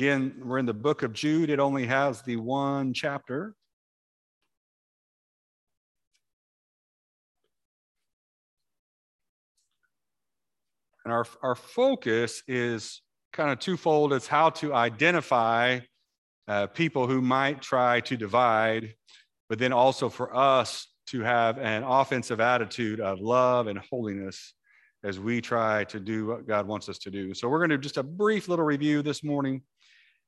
Again, we're in the book of Jude. It only has the one chapter. And our, our focus is kind of twofold. It's how to identify uh, people who might try to divide, but then also for us to have an offensive attitude of love and holiness as we try to do what God wants us to do. So we're going to do just a brief little review this morning.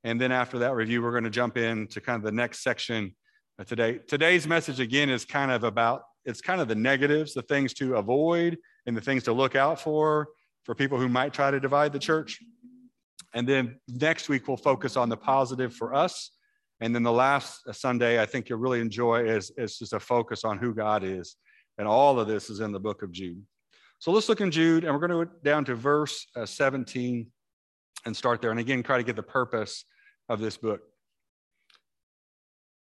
And then after that review, we're going to jump into kind of the next section today. Today's message again is kind of about it's kind of the negatives, the things to avoid and the things to look out for for people who might try to divide the church. And then next week, we'll focus on the positive for us. And then the last Sunday, I think you'll really enjoy is, is just a focus on who God is. And all of this is in the book of Jude. So let's look in Jude, and we're going to go down to verse uh, 17 and start there. And again, try to get the purpose of this book.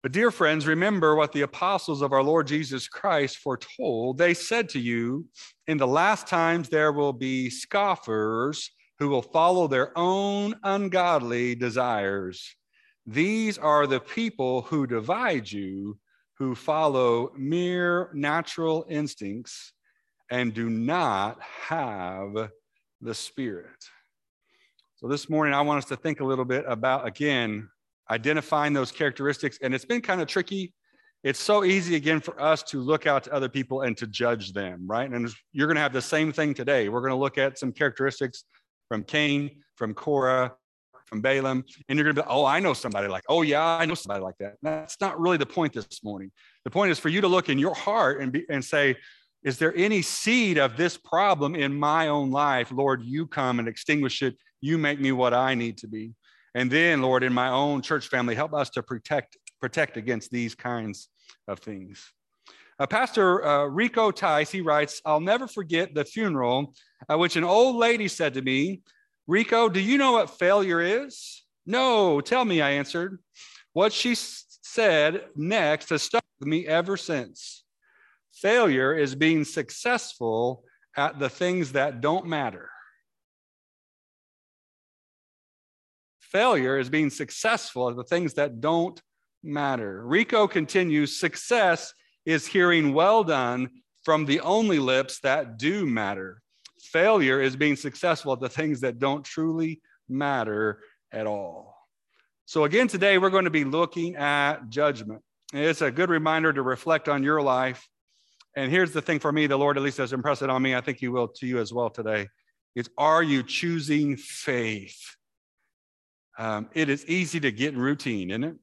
But, dear friends, remember what the apostles of our Lord Jesus Christ foretold. They said to you, In the last times there will be scoffers who will follow their own ungodly desires. These are the people who divide you, who follow mere natural instincts and do not have the Spirit. So, this morning, I want us to think a little bit about, again, identifying those characteristics. And it's been kind of tricky. It's so easy, again, for us to look out to other people and to judge them, right? And you're going to have the same thing today. We're going to look at some characteristics from Cain, from Korah, from Balaam, and you're going to be, oh, I know somebody like, oh, yeah, I know somebody like that. That's not really the point this morning. The point is for you to look in your heart and, be, and say, is there any seed of this problem in my own life? Lord, you come and extinguish it. You make me what I need to be. And then, Lord, in my own church family, help us to protect, protect against these kinds of things. Uh, Pastor uh, Rico Tice, he writes, I'll never forget the funeral at which an old lady said to me, Rico, do you know what failure is? No, tell me, I answered. What she said next has stuck with me ever since. Failure is being successful at the things that don't matter. Failure is being successful at the things that don't matter. Rico continues success is hearing well done from the only lips that do matter. Failure is being successful at the things that don't truly matter at all. So, again, today we're going to be looking at judgment. It's a good reminder to reflect on your life. And here's the thing for me the Lord at least has impressed it on me. I think He will to you as well today. Is are you choosing faith? Um, it is easy to get in routine, isn't it?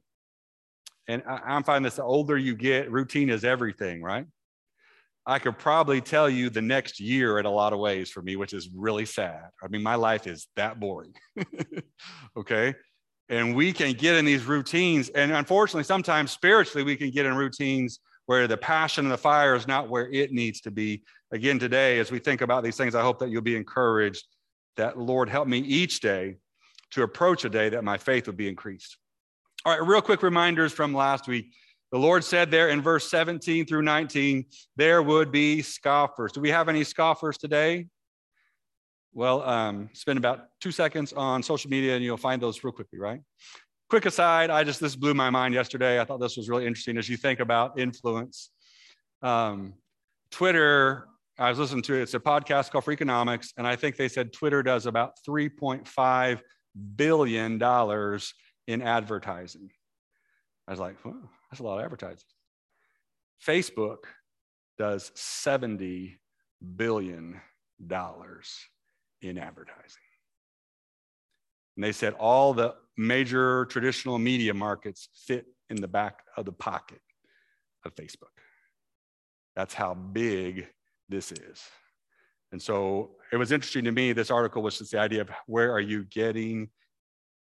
And I, I'm finding this the older you get, routine is everything, right? I could probably tell you the next year in a lot of ways for me, which is really sad. I mean, my life is that boring. okay. And we can get in these routines. And unfortunately, sometimes spiritually, we can get in routines where the passion and the fire is not where it needs to be. Again, today, as we think about these things, I hope that you'll be encouraged that, Lord, help me each day to approach a day that my faith would be increased. All right, real quick reminders from last week. The Lord said there in verse 17 through 19, there would be scoffers. Do we have any scoffers today? Well, um, spend about two seconds on social media and you'll find those real quickly, right? Quick aside, I just, this blew my mind yesterday. I thought this was really interesting as you think about influence. Um, Twitter, I was listening to it, it's a podcast called Freakonomics, and I think they said Twitter does about 3.5 billion dollars in advertising. I was like, well, that's a lot of advertising. Facebook does 70 billion dollars in advertising. And they said all the major traditional media markets fit in the back of the pocket of Facebook. That's how big this is. And so it was interesting to me. This article was just the idea of where are you getting,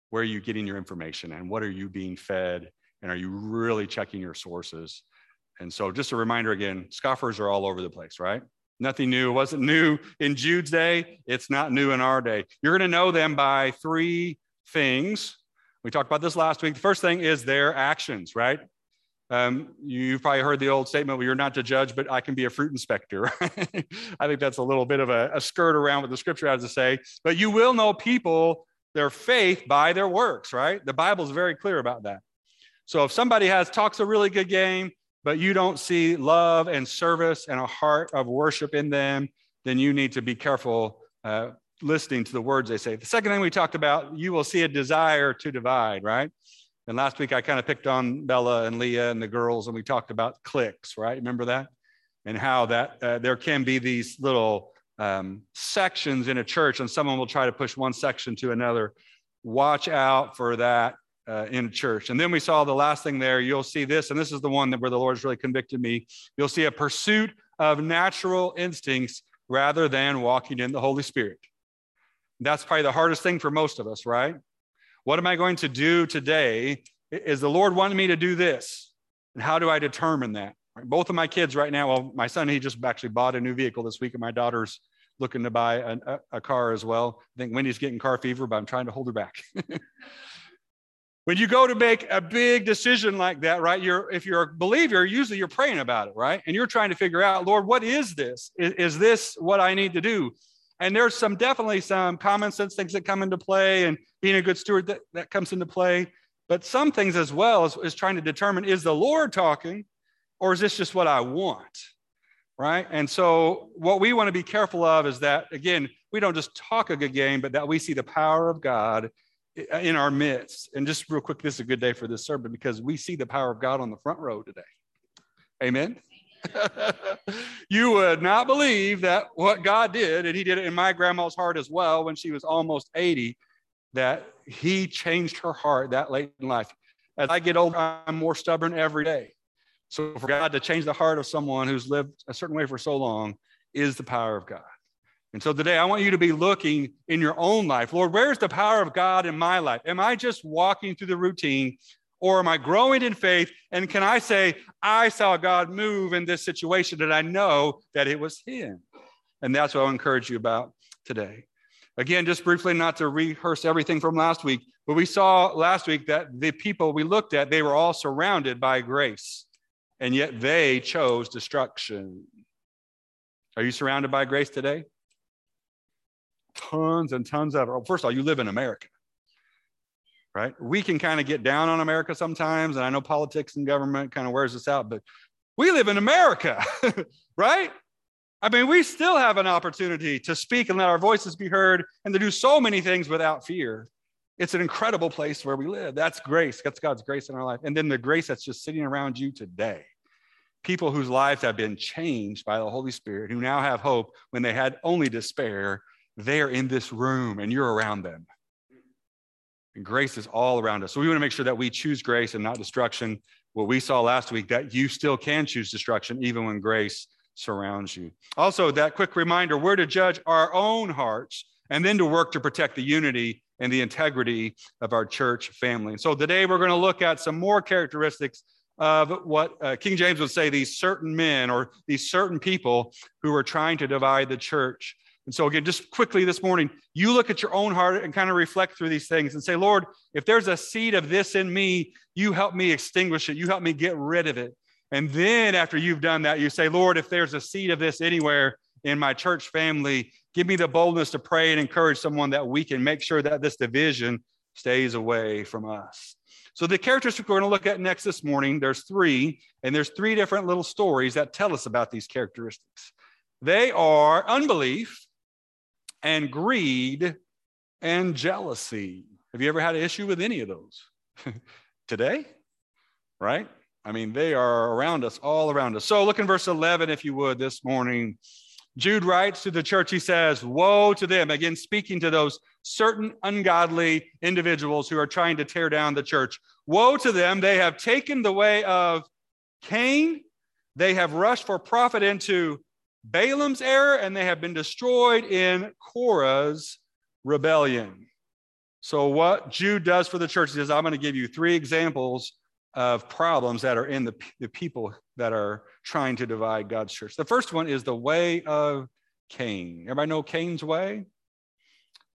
where are you getting your information, and what are you being fed, and are you really checking your sources? And so, just a reminder again, scoffers are all over the place, right? Nothing new. It wasn't new in Jude's day. It's not new in our day. You're going to know them by three things. We talked about this last week. The first thing is their actions, right? Um, you've probably heard the old statement, well, you're not to judge, but I can be a fruit inspector. I think that's a little bit of a, a, skirt around what the scripture has to say. But you will know people their faith by their works, right? The Bible is very clear about that. So if somebody has talks a really good game, but you don't see love and service and a heart of worship in them, then you need to be careful uh, listening to the words they say. The second thing we talked about, you will see a desire to divide, right? And last week I kind of picked on Bella and Leah and the girls, and we talked about cliques, right? Remember that? And how that uh, there can be these little um, sections in a church, and someone will try to push one section to another. Watch out for that uh, in church. And then we saw the last thing there. You'll see this, and this is the one that where the Lord's really convicted me. You'll see a pursuit of natural instincts rather than walking in the Holy Spirit. That's probably the hardest thing for most of us, right? What am I going to do today? Is the Lord wanting me to do this? And how do I determine that? Both of my kids right now, well, my son, he just actually bought a new vehicle this week, and my daughter's looking to buy a, a car as well. I think Wendy's getting car fever, but I'm trying to hold her back. when you go to make a big decision like that, right? You're if you're a believer, usually you're praying about it, right? And you're trying to figure out, Lord, what is this? Is, is this what I need to do? And there's some definitely some common sense things that come into play, and being a good steward that, that comes into play. But some things as well is, is trying to determine is the Lord talking, or is this just what I want? Right. And so, what we want to be careful of is that, again, we don't just talk a good game, but that we see the power of God in our midst. And just real quick, this is a good day for this sermon because we see the power of God on the front row today. Amen. you would not believe that what God did, and He did it in my grandma's heart as well when she was almost 80, that He changed her heart that late in life. As I get older, I'm more stubborn every day. So for God to change the heart of someone who's lived a certain way for so long is the power of God. And so today I want you to be looking in your own life. Lord, where's the power of God in my life? Am I just walking through the routine or am I growing in faith? And can I say, I saw God move in this situation and I know that it was Him? And that's what I'll encourage you about today. Again, just briefly, not to rehearse everything from last week, but we saw last week that the people we looked at, they were all surrounded by grace, and yet they chose destruction. Are you surrounded by grace today? Tons and tons of. First of all, you live in America right? We can kind of get down on America sometimes, and I know politics and government kind of wears us out, but we live in America, right? I mean, we still have an opportunity to speak and let our voices be heard and to do so many things without fear. It's an incredible place where we live. That's grace. That's God's grace in our life. And then the grace that's just sitting around you today. People whose lives have been changed by the Holy Spirit, who now have hope when they had only despair, they're in this room and you're around them. And grace is all around us. So we want to make sure that we choose grace and not destruction. What we saw last week, that you still can choose destruction even when grace surrounds you. Also, that quick reminder we're to judge our own hearts and then to work to protect the unity and the integrity of our church family. And so today we're going to look at some more characteristics of what uh, King James would say these certain men or these certain people who are trying to divide the church. And so, again, just quickly this morning, you look at your own heart and kind of reflect through these things and say, Lord, if there's a seed of this in me, you help me extinguish it. You help me get rid of it. And then, after you've done that, you say, Lord, if there's a seed of this anywhere in my church family, give me the boldness to pray and encourage someone that we can make sure that this division stays away from us. So, the characteristics we're going to look at next this morning, there's three, and there's three different little stories that tell us about these characteristics. They are unbelief, and greed and jealousy. Have you ever had an issue with any of those? Today, right? I mean, they are around us, all around us. So look in verse 11, if you would, this morning. Jude writes to the church, he says, Woe to them. Again, speaking to those certain ungodly individuals who are trying to tear down the church. Woe to them. They have taken the way of Cain. They have rushed for profit into Balaam's error, and they have been destroyed in Korah's rebellion. So, what Jude does for the church is I'm going to give you three examples of problems that are in the, the people that are trying to divide God's church. The first one is the way of Cain. Everybody know Cain's way?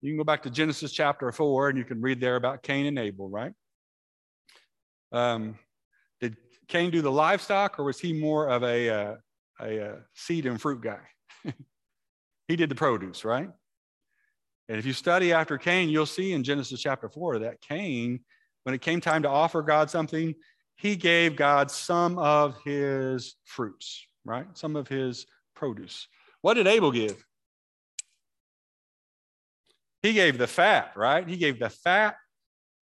You can go back to Genesis chapter 4 and you can read there about Cain and Abel, right? Um, did Cain do the livestock or was he more of a, uh, a, seed and fruit guy. he did the produce, right? And if you study after Cain, you'll see in Genesis chapter 4 that Cain, when it came time to offer God something, he gave God some of his fruits, right? Some of his produce. What did Abel give? He gave the fat, right? He gave the fat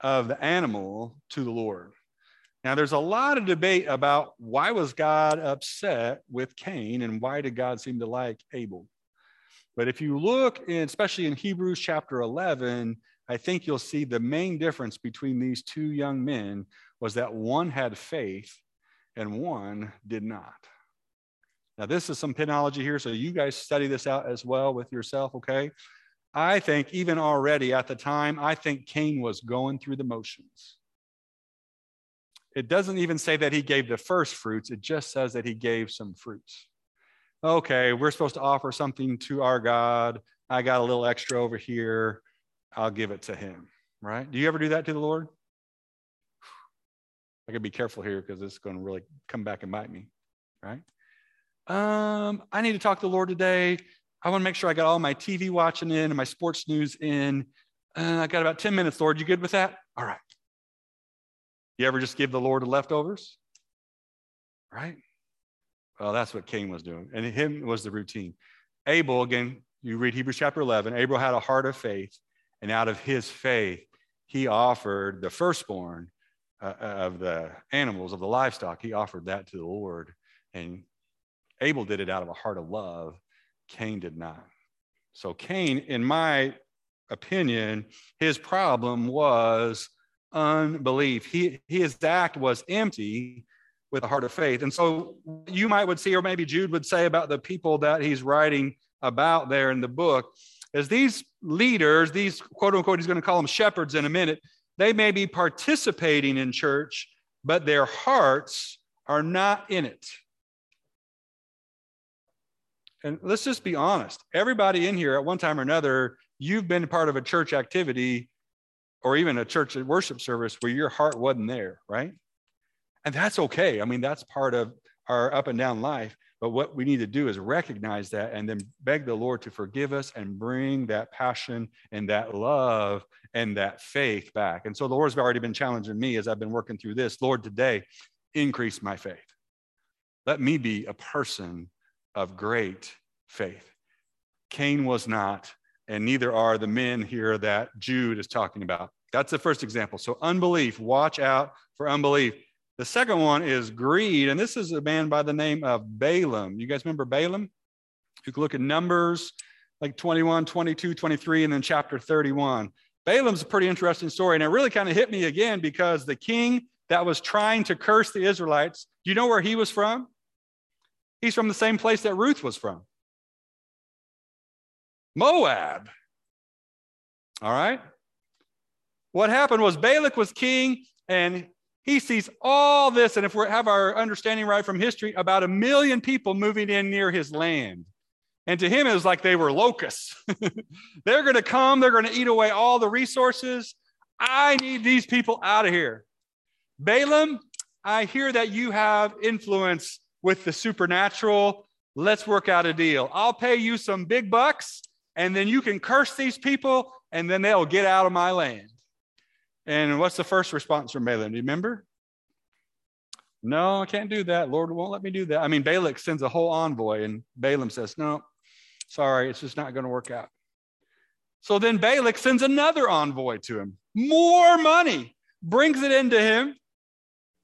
of the animal to the Lord. Now, there's a lot of debate about why was God upset with Cain and why did God seem to like Abel. But if you look, in, especially in Hebrews chapter 11, I think you'll see the main difference between these two young men was that one had faith and one did not. Now, this is some penology here, so you guys study this out as well with yourself, okay? I think even already at the time, I think Cain was going through the motions. It doesn't even say that he gave the first fruits, it just says that he gave some fruits. Okay, we're supposed to offer something to our God. I got a little extra over here. I'll give it to him, right? Do you ever do that to the Lord? I gotta be careful here because it's going to really come back and bite me, right? Um, I need to talk to the Lord today. I want to make sure I got all my TV watching in and my sports news in. Uh, I got about 10 minutes, Lord. You good with that? All right. You ever just give the Lord the leftovers? Right? Well, that's what Cain was doing. And him was the routine. Abel, again, you read Hebrews chapter 11, Abel had a heart of faith. And out of his faith, he offered the firstborn uh, uh, of the animals, of the livestock. He offered that to the Lord. And Abel did it out of a heart of love. Cain did not. So, Cain, in my opinion, his problem was unbelief. He, his act was empty with a heart of faith. And so you might would see, or maybe Jude would say about the people that he's writing about there in the book, is these leaders, these quote unquote, he's going to call them shepherds in a minute, they may be participating in church, but their hearts are not in it. And let's just be honest. Everybody in here at one time or another, you've been part of a church activity or even a church worship service where your heart wasn't there, right? And that's okay. I mean, that's part of our up and down life. But what we need to do is recognize that and then beg the Lord to forgive us and bring that passion and that love and that faith back. And so the Lord's already been challenging me as I've been working through this. Lord, today, increase my faith. Let me be a person of great faith. Cain was not, and neither are the men here that Jude is talking about. That's the first example. So, unbelief, watch out for unbelief. The second one is greed, and this is a man by the name of Balaam. You guys remember Balaam? You can look at Numbers like 21, 22, 23, and then chapter 31. Balaam's a pretty interesting story, and it really kind of hit me again because the king that was trying to curse the Israelites, do you know where he was from? He's from the same place that Ruth was from Moab. All right? What happened was Balak was king, and he sees all this. And if we have our understanding right from history, about a million people moving in near his land. And to him, it was like they were locusts. they're going to come, they're going to eat away all the resources. I need these people out of here. Balaam, I hear that you have influence with the supernatural. Let's work out a deal. I'll pay you some big bucks, and then you can curse these people, and then they'll get out of my land. And what's the first response from Balaam? Do you remember? No, I can't do that. Lord won't let me do that. I mean, Balak sends a whole envoy, and Balaam says, No, sorry, it's just not going to work out. So then Balak sends another envoy to him, more money, brings it into him.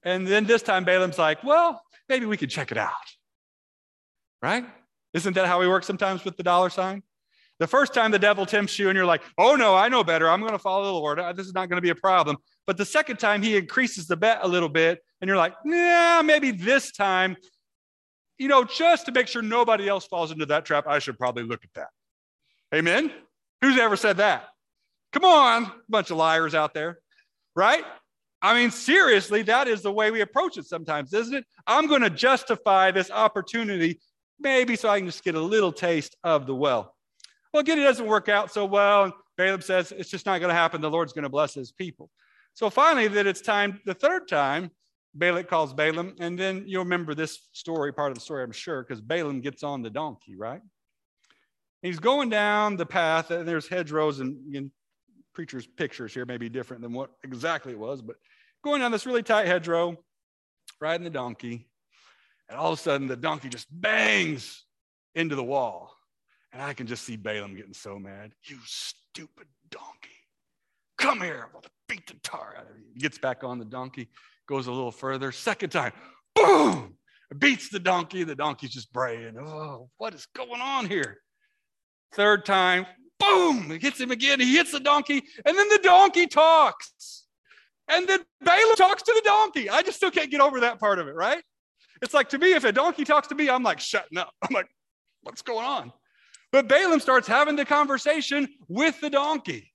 And then this time Balaam's like, Well, maybe we could check it out. Right? Isn't that how we work sometimes with the dollar sign? The first time the devil tempts you and you're like, oh no, I know better. I'm going to follow the Lord. Uh, this is not going to be a problem. But the second time he increases the bet a little bit and you're like, yeah, maybe this time, you know, just to make sure nobody else falls into that trap, I should probably look at that. Amen? Who's ever said that? Come on, bunch of liars out there, right? I mean, seriously, that is the way we approach it sometimes, isn't it? I'm going to justify this opportunity, maybe so I can just get a little taste of the well. Well, again, it doesn't work out so well. And Balaam says it's just not going to happen. The Lord's going to bless his people. So finally, that it's time, the third time, Balak calls Balaam. And then you'll remember this story, part of the story, I'm sure, because Balaam gets on the donkey, right? He's going down the path, and there's hedgerows and, and preacher's pictures here may be different than what exactly it was, but going down this really tight hedgerow, riding the donkey, and all of a sudden the donkey just bangs into the wall. And I can just see Balaam getting so mad. You stupid donkey. Come here. I'm going to beat the tar out of you. He gets back on the donkey, goes a little further. Second time, boom, beats the donkey. The donkey's just braying. Oh, what is going on here? Third time, boom, it hits him again. He hits the donkey, and then the donkey talks. And then Balaam talks to the donkey. I just still can't get over that part of it, right? It's like to me, if a donkey talks to me, I'm like shutting up. I'm like, what's going on? But Balaam starts having the conversation with the donkey.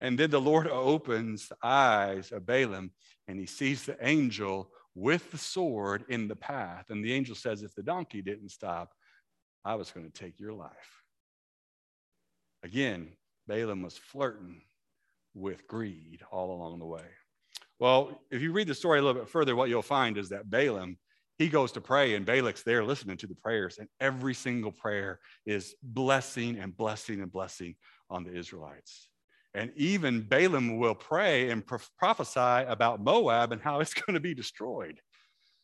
And then the Lord opens the eyes of Balaam and he sees the angel with the sword in the path. And the angel says, If the donkey didn't stop, I was going to take your life. Again, Balaam was flirting with greed all along the way. Well, if you read the story a little bit further, what you'll find is that Balaam, he goes to pray, and Balak's there listening to the prayers, and every single prayer is blessing and blessing and blessing on the Israelites. And even Balaam will pray and prophesy about Moab and how it's going to be destroyed.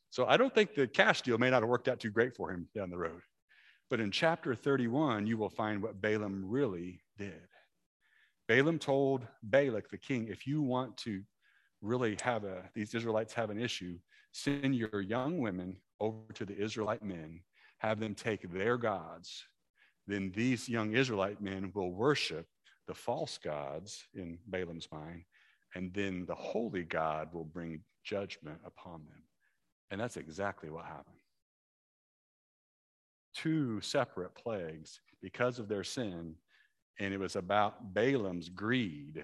So I don't think the cash deal may not have worked out too great for him down the road. But in chapter 31, you will find what Balaam really did. Balaam told Balak, the king, if you want to really have a, these Israelites have an issue, send your young women over to the Israelite men, have them take their gods. Then these young Israelite men will worship the false gods in Balaam's mind, and then the holy God will bring judgment upon them. And that's exactly what happened two separate plagues because of their sin. And it was about Balaam's greed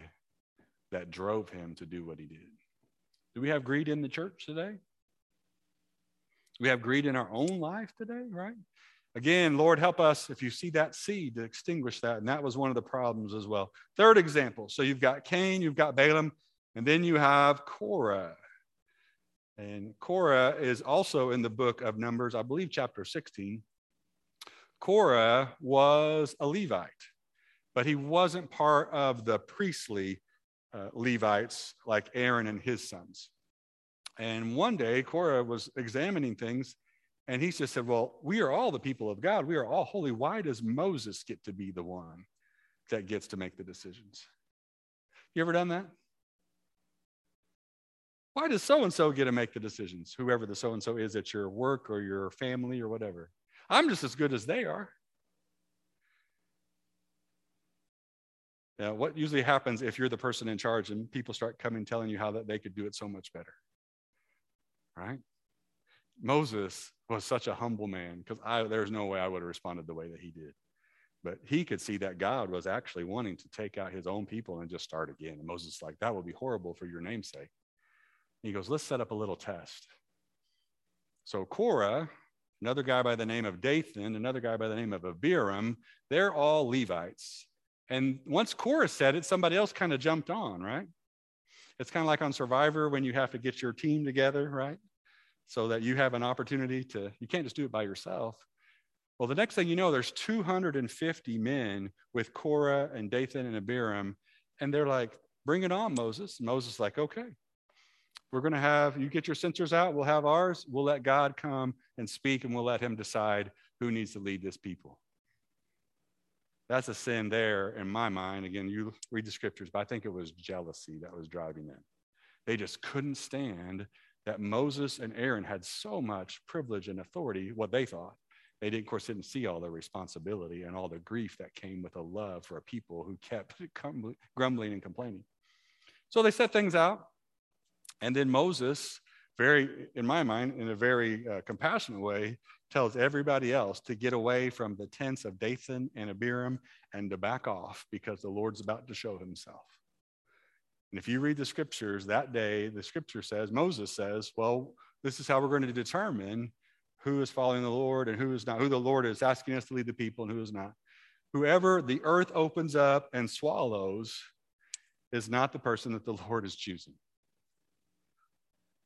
that drove him to do what he did. Do we have greed in the church today? We have greed in our own life today, right? Again, Lord, help us if you see that seed to extinguish that. And that was one of the problems as well. Third example. So you've got Cain, you've got Balaam, and then you have Korah. And Korah is also in the book of Numbers, I believe, chapter 16. Korah was a Levite, but he wasn't part of the priestly uh, Levites like Aaron and his sons. And one day, Korah was examining things, and he just said, Well, we are all the people of God. We are all holy. Why does Moses get to be the one that gets to make the decisions? You ever done that? Why does so and so get to make the decisions? Whoever the so and so is at your work or your family or whatever. I'm just as good as they are. Now, what usually happens if you're the person in charge and people start coming telling you how that they could do it so much better? Right? Moses was such a humble man because I there's no way I would have responded the way that he did. But he could see that God was actually wanting to take out his own people and just start again. And Moses like, that would be horrible for your namesake. He goes, let's set up a little test. So Korah another guy by the name of Dathan, another guy by the name of Abiram. They're all Levites. And once Korah said it, somebody else kind of jumped on, right? It's kind of like on Survivor when you have to get your team together, right? So that you have an opportunity to, you can't just do it by yourself. Well, the next thing you know, there's 250 men with Korah and Dathan and Abiram, and they're like, bring it on, Moses. And Moses like, okay. We're going to have, you get your censers out, we'll have ours. We'll let God come and speak, and we'll let him decide who needs to lead this people. That's a sin there in my mind. Again, you read the scriptures, but I think it was jealousy that was driving them. They just couldn't stand that Moses and Aaron had so much privilege and authority, what they thought. They didn't, of course, didn't see all the responsibility and all the grief that came with a love for a people who kept grumbling and complaining. So they set things out. And then Moses, very, in my mind, in a very uh, compassionate way, tells everybody else to get away from the tents of Dathan and Abiram and to back off because the Lord's about to show himself. And if you read the scriptures that day, the scripture says, Moses says, well, this is how we're going to determine who is following the Lord and who is not, who the Lord is asking us to lead the people and who is not. Whoever the earth opens up and swallows is not the person that the Lord is choosing.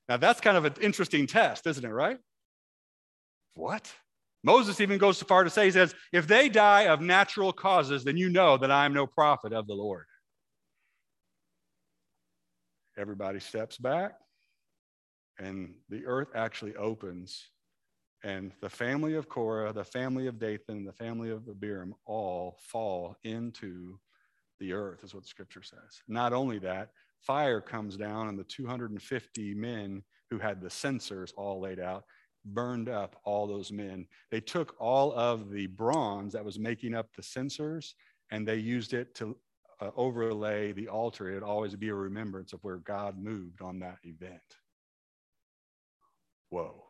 Now, that's kind of an interesting test, isn't it, right? What? Moses even goes so far to say, he says, if they die of natural causes, then you know that I am no prophet of the Lord. Everybody steps back, and the earth actually opens. And the family of Korah, the family of Dathan, the family of Abiram all fall into the earth, is what the scripture says. Not only that, fire comes down, and the 250 men who had the censers all laid out burned up all those men. They took all of the bronze that was making up the censers and they used it to uh, overlay the altar. It'd always be a remembrance of where God moved on that event. Whoa.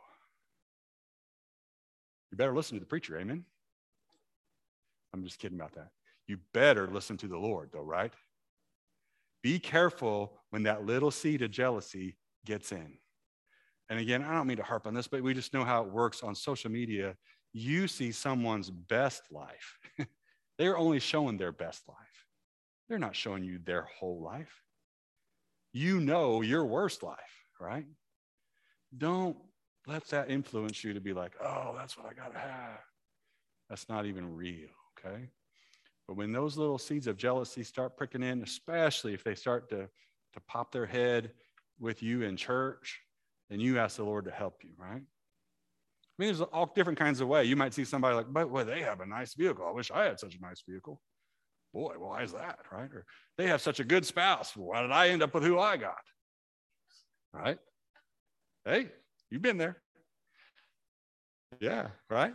You better listen to the preacher, amen? I'm just kidding about that. You better listen to the Lord, though, right? Be careful when that little seed of jealousy gets in. And again, I don't mean to harp on this, but we just know how it works on social media. You see someone's best life. They're only showing their best life. They're not showing you their whole life. You know your worst life, right? Don't let that influence you to be like, oh, that's what I got to have. That's not even real, okay? But when those little seeds of jealousy start pricking in, especially if they start to, to pop their head with you in church, then you ask the Lord to help you, right? I mean, there's all different kinds of way. You might see somebody like, but well, they have a nice vehicle. I wish I had such a nice vehicle. Boy, why is that, right? Or they have such a good spouse. Why did I end up with who I got? Right? Hey, you've been there. Yeah, right?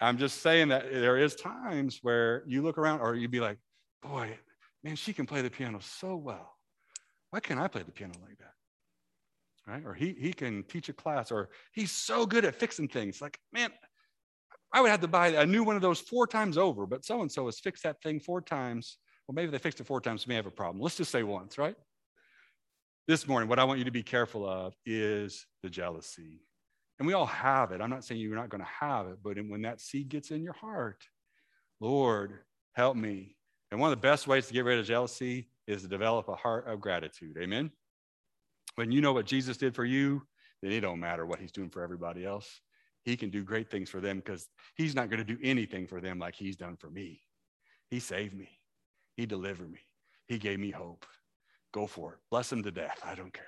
I'm just saying that there is times where you look around or you'd be like, boy, man, she can play the piano so well. Why can't I play the piano like that? Right? Or he, he can teach a class, or he's so good at fixing things. Like, man, I would have to buy a new one of those four times over, but so and so has fixed that thing four times. Well, maybe they fixed it four times, may have a problem. Let's just say once, right? This morning, what I want you to be careful of is the jealousy. And we all have it. I'm not saying you're not going to have it, but when that seed gets in your heart, Lord, help me. And one of the best ways to get rid of jealousy is to develop a heart of gratitude. Amen. When you know what Jesus did for you, then it don't matter what he's doing for everybody else. He can do great things for them because he's not going to do anything for them like he's done for me. He saved me. He delivered me. He gave me hope. Go for it. Bless him to death. I don't care.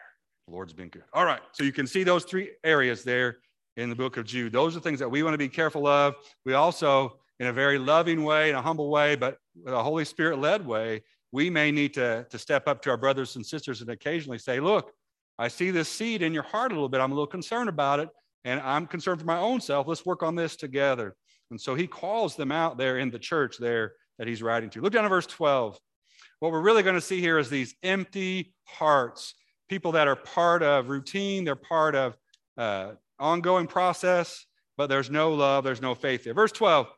The Lord's been good. All right. So you can see those three areas there in the book of Jude. Those are things that we want to be careful of. We also, in a very loving way, in a humble way, but with a Holy Spirit led way, we may need to, to step up to our brothers and sisters and occasionally say, look, I see this seed in your heart a little bit. I'm a little concerned about it, and I'm concerned for my own self. Let's work on this together. And so he calls them out there in the church there that he's writing to. Look down at verse 12. What we're really going to see here is these empty hearts, people that are part of routine, they're part of uh, ongoing process, but there's no love, there's no faith there. Verse 12.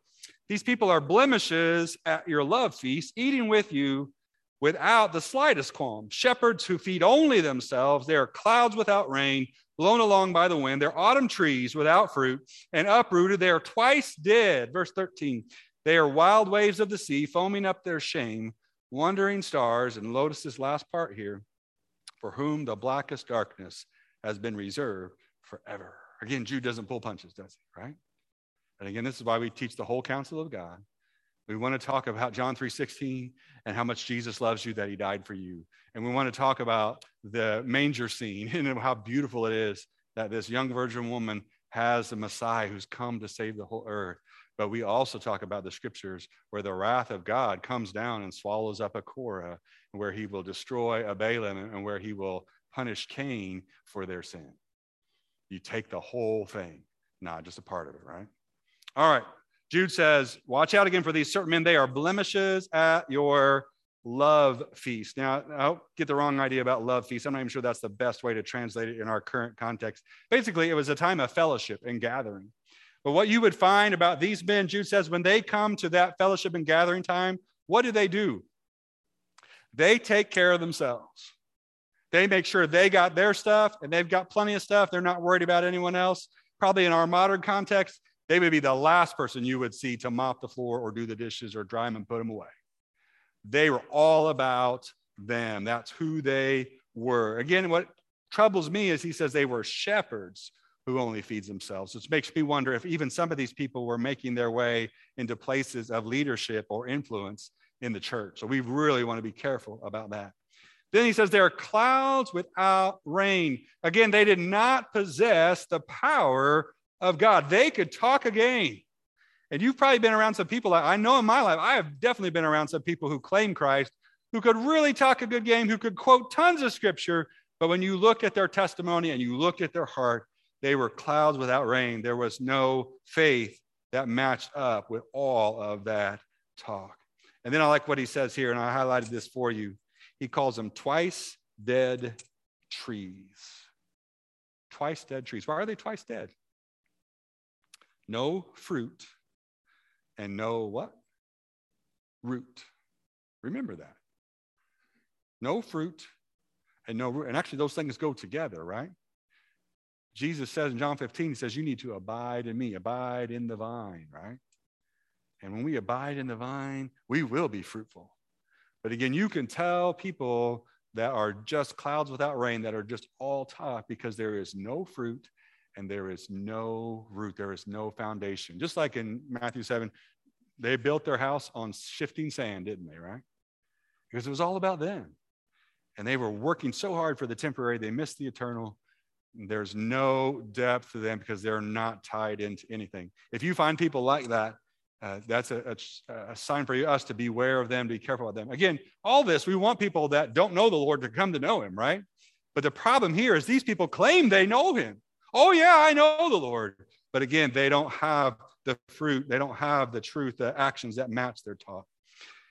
These people are blemishes at your love feast, eating with you without the slightest qualm. Shepherds who feed only themselves, they are clouds without rain, blown along by the wind. They're autumn trees without fruit and uprooted. They are twice dead. Verse 13. They are wild waves of the sea, foaming up their shame, wandering stars. And this last part here for whom the blackest darkness has been reserved forever. Again, Jude doesn't pull punches, does he? Right? And again, this is why we teach the whole counsel of God. We want to talk about John 3:16 and how much Jesus loves you that he died for you. And we want to talk about the manger scene and how beautiful it is that this young virgin woman has the Messiah who's come to save the whole earth. But we also talk about the scriptures where the wrath of God comes down and swallows up a Korah, where he will destroy a Balaam and where he will punish Cain for their sin. You take the whole thing, not just a part of it, right? All right. Jude says, Watch out again for these certain men. They are blemishes at your love feast. Now, I don't get the wrong idea about love feast. I'm not even sure that's the best way to translate it in our current context. Basically, it was a time of fellowship and gathering. But what you would find about these men, Jude says, when they come to that fellowship and gathering time, what do they do? They take care of themselves. They make sure they got their stuff and they've got plenty of stuff. They're not worried about anyone else. Probably in our modern context, they would be the last person you would see to mop the floor or do the dishes or dry them and put them away. They were all about them. That's who they were. Again, what troubles me is he says they were shepherds who only feeds themselves. Which makes me wonder if even some of these people were making their way into places of leadership or influence in the church. So we really want to be careful about that. Then he says, There are clouds without rain. Again, they did not possess the power of God. They could talk a game. And you've probably been around some people, I know in my life, I have definitely been around some people who claim Christ, who could really talk a good game, who could quote tons of scripture. But when you look at their testimony and you look at their heart, they were clouds without rain. There was no faith that matched up with all of that talk. And then I like what he says here, and I highlighted this for you. He calls them twice dead trees. Twice dead trees. Why are they twice dead? No fruit and no what? Root. Remember that. No fruit and no root. And actually, those things go together, right? Jesus says in John 15, he says, You need to abide in me, abide in the vine, right? And when we abide in the vine, we will be fruitful. But again, you can tell people that are just clouds without rain, that are just all talk because there is no fruit and there is no root, there is no foundation. Just like in Matthew 7, they built their house on shifting sand, didn't they, right? Because it was all about them. And they were working so hard for the temporary, they missed the eternal. There's no depth to them because they're not tied into anything. If you find people like that, uh, that's a, a, a, sign for us to beware of them, to be careful of them. Again, all this, we want people that don't know the Lord to come to know him, right? But the problem here is these people claim they know him. Oh, yeah, I know the Lord. But again, they don't have the fruit, they don't have the truth, the actions that match their talk.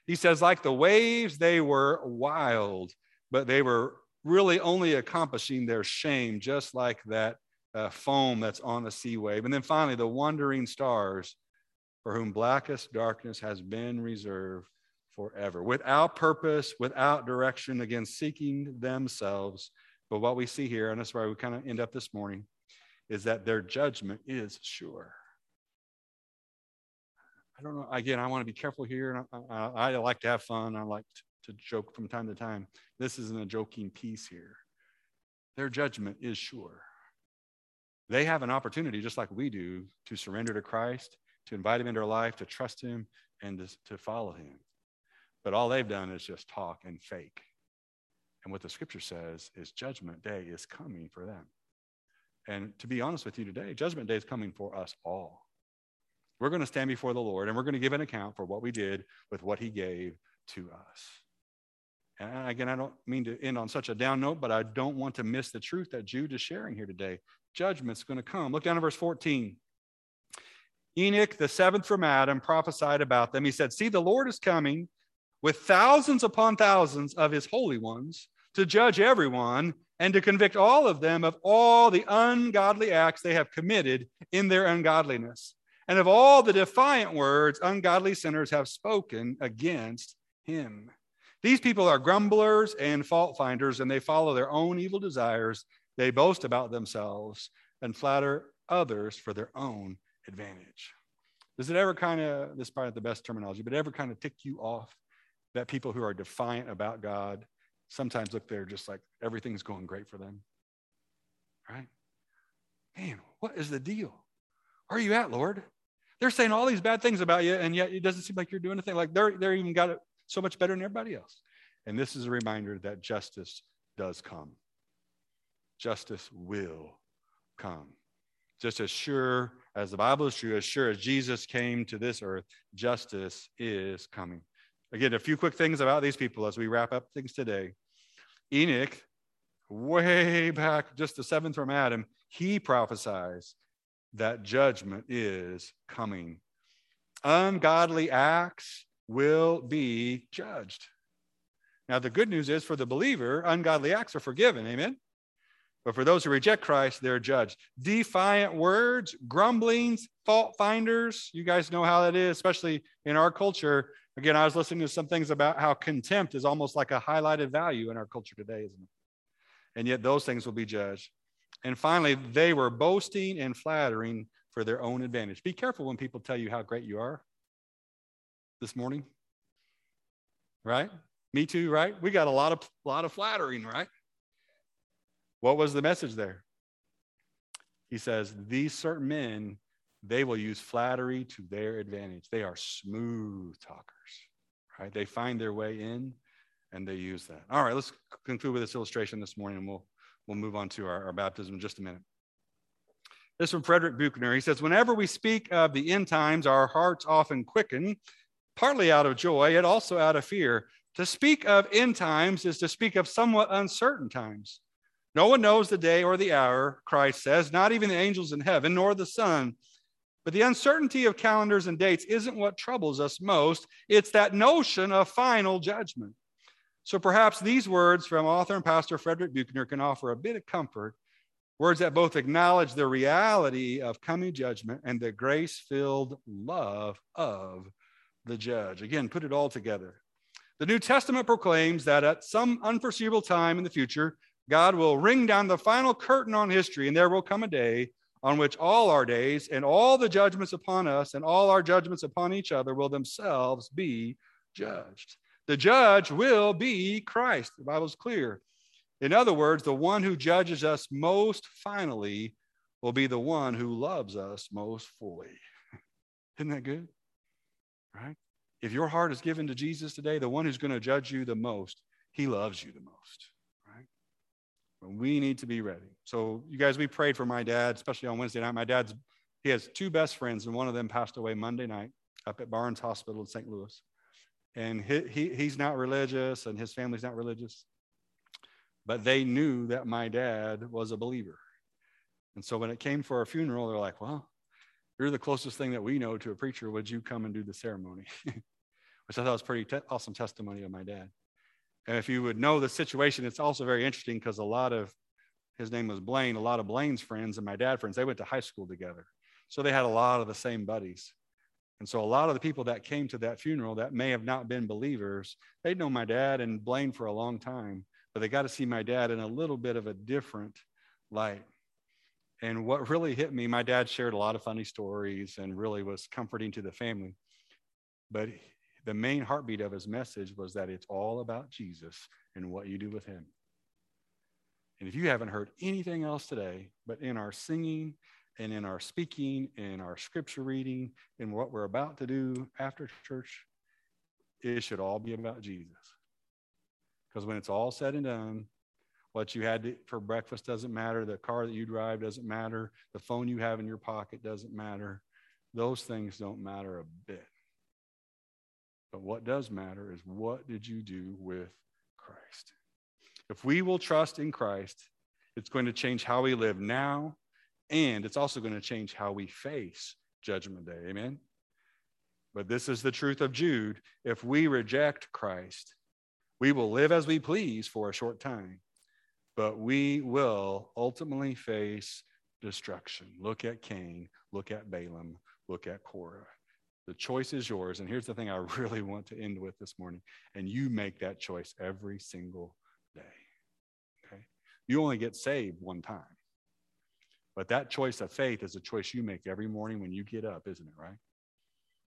He says, like the waves, they were wild, but they were really only accomplishing their shame, just like that uh, foam that's on the sea wave. And then finally, the wandering stars for whom blackest darkness has been reserved forever, without purpose, without direction, again, seeking themselves. But what we see here, and that's where we kind of end up this morning, is that their judgment is sure. I don't know. Again, I want to be careful here. I, I, I like to have fun. I like to, joke from time to time. This isn't a joking piece here. Their judgment is sure. They have an opportunity, just like we do, to surrender to Christ to invite him into our life, to trust him, and to, to follow him. But all they've done is just talk and fake. And what the scripture says is judgment day is coming for them. And to be honest with you today, judgment day is coming for us all. We're going to stand before the Lord and we're going to give an account for what we did with what he gave to us. And again, I don't mean to end on such a down note, but I don't want to miss the truth that Jude is sharing here today. Judgment's going to come. Look down at verse 14. Enoch, the seventh from Adam, prophesied about them. He said, See, the Lord is coming with thousands upon thousands of his holy ones to judge everyone and to convict all of them of all the ungodly acts they have committed in their ungodliness, and of all the defiant words ungodly sinners have spoken against him. These people are grumblers and fault finders, and they follow their own evil desires. They boast about themselves and flatter others for their own advantage. Does it ever kind of, this is probably the best terminology, but ever kind of tick you off that people who are defiant about God sometimes look there just like everything's going great for them? Right? Man, what is the deal? Where are you at, Lord? They're saying all these bad things about you, and yet it doesn't seem like you're doing anything. Like they're, they're even got it so much better than everybody else. And this is a reminder that justice does come. Justice will come. Just as sure as the Bible is true, as sure as Jesus came to this earth, justice is coming. Again, a few quick things about these people as we wrap up things today. Enoch, way back, just the seventh from Adam, he prophesies that judgment is coming. Ungodly acts will be judged. Now, the good news is for the believer, ungodly acts are forgiven. Amen. But for those who reject Christ, they're judged. Defiant words, grumblings, fault finders. You guys know how that is, especially in our culture. Again, I was listening to some things about how contempt is almost like a highlighted value in our culture today, isn't it? And yet those things will be judged. And finally, they were boasting and flattering for their own advantage. Be careful when people tell you how great you are this morning. Right? Me too, right? We got a lot of a lot of flattering, right? What was the message there? He says, These certain men, they will use flattery to their advantage. They are smooth talkers, right? They find their way in and they use that. All right, let's conclude with this illustration this morning and we'll, we'll move on to our, our baptism in just a minute. This from Frederick Buechner. He says, Whenever we speak of the end times, our hearts often quicken, partly out of joy, yet also out of fear. To speak of end times is to speak of somewhat uncertain times. No one knows the day or the hour, Christ says, not even the angels in heaven, nor the Son. But the uncertainty of calendars and dates isn't what troubles us most. It's that notion of final judgment. So perhaps these words from author and pastor Frederick Buechner can offer a bit of comfort Words that both acknowledge the reality of coming judgment and the grace filled love of the judge. Again, put it all together. The New Testament proclaims that at some unforeseeable time in the future, God will ring down the final curtain on history, and there will come a day on which all our days and all the judgments upon us and all our judgments upon each other will themselves be judged. The judge will be Christ. The Bible is clear. In other words, the one who judges us most finally will be the one who loves us most fully. Isn't that good? Right? If your heart is given to Jesus today, the one who's going to judge you the most, he loves you the most. We need to be ready. So, you guys, we prayed for my dad, especially on Wednesday night. My dad's he has two best friends, and one of them passed away Monday night up at Barnes Hospital in St. Louis. And he, he, he's not religious, and his family's not religious but they knew that my dad was a believer. And so when it came for a funeral, they're like, well, you're the closest thing that we know to a preacher. Would you come and do the ceremony? Which I thought was pretty te- awesome testimony of my dad. If you would know the situation, it's also very interesting because a lot of his name was Blaine, a lot of Blaine's friends and my dad friends, they went to high school together. So they had a lot of the same buddies. And so a lot of the people that came to that funeral that may have not been believers, they'd known my dad and Blaine for a long time but they got to see my dad in a little bit of a different light. And what really hit me, my dad shared a lot of funny stories and really was comforting to the family. But the main heartbeat of his message was that it's all about Jesus and what you do with him. And if you haven't heard anything else today, but in our singing and in our speaking, in our scripture reading, and what we're about to do after church, it should all be about Jesus. Because when it's all said and done, what you had to, for breakfast doesn't matter. The car that you drive doesn't matter. The phone you have in your pocket doesn't matter. Those things don't matter a bit. But what does matter is what did you do with Christ? If we will trust in Christ, it's going to change how we live now, and it's also going to change how we face Judgment Day. Amen? But this is the truth of Jude. If we reject Christ, we will live as we please for a short time, but we will ultimately face destruction. Look at Cain, look at Balaam, look at Korah. The choice is yours. And here's the thing I really want to end with this morning. And you make that choice every single day. Okay? You only get saved one time. But that choice of faith is a choice you make every morning when you get up, isn't it, right?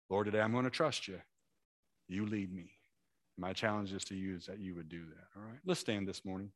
Lord, today I'm going to trust you. You lead me. My challenge is to you is that you would do that. All right. Let's stand this morning.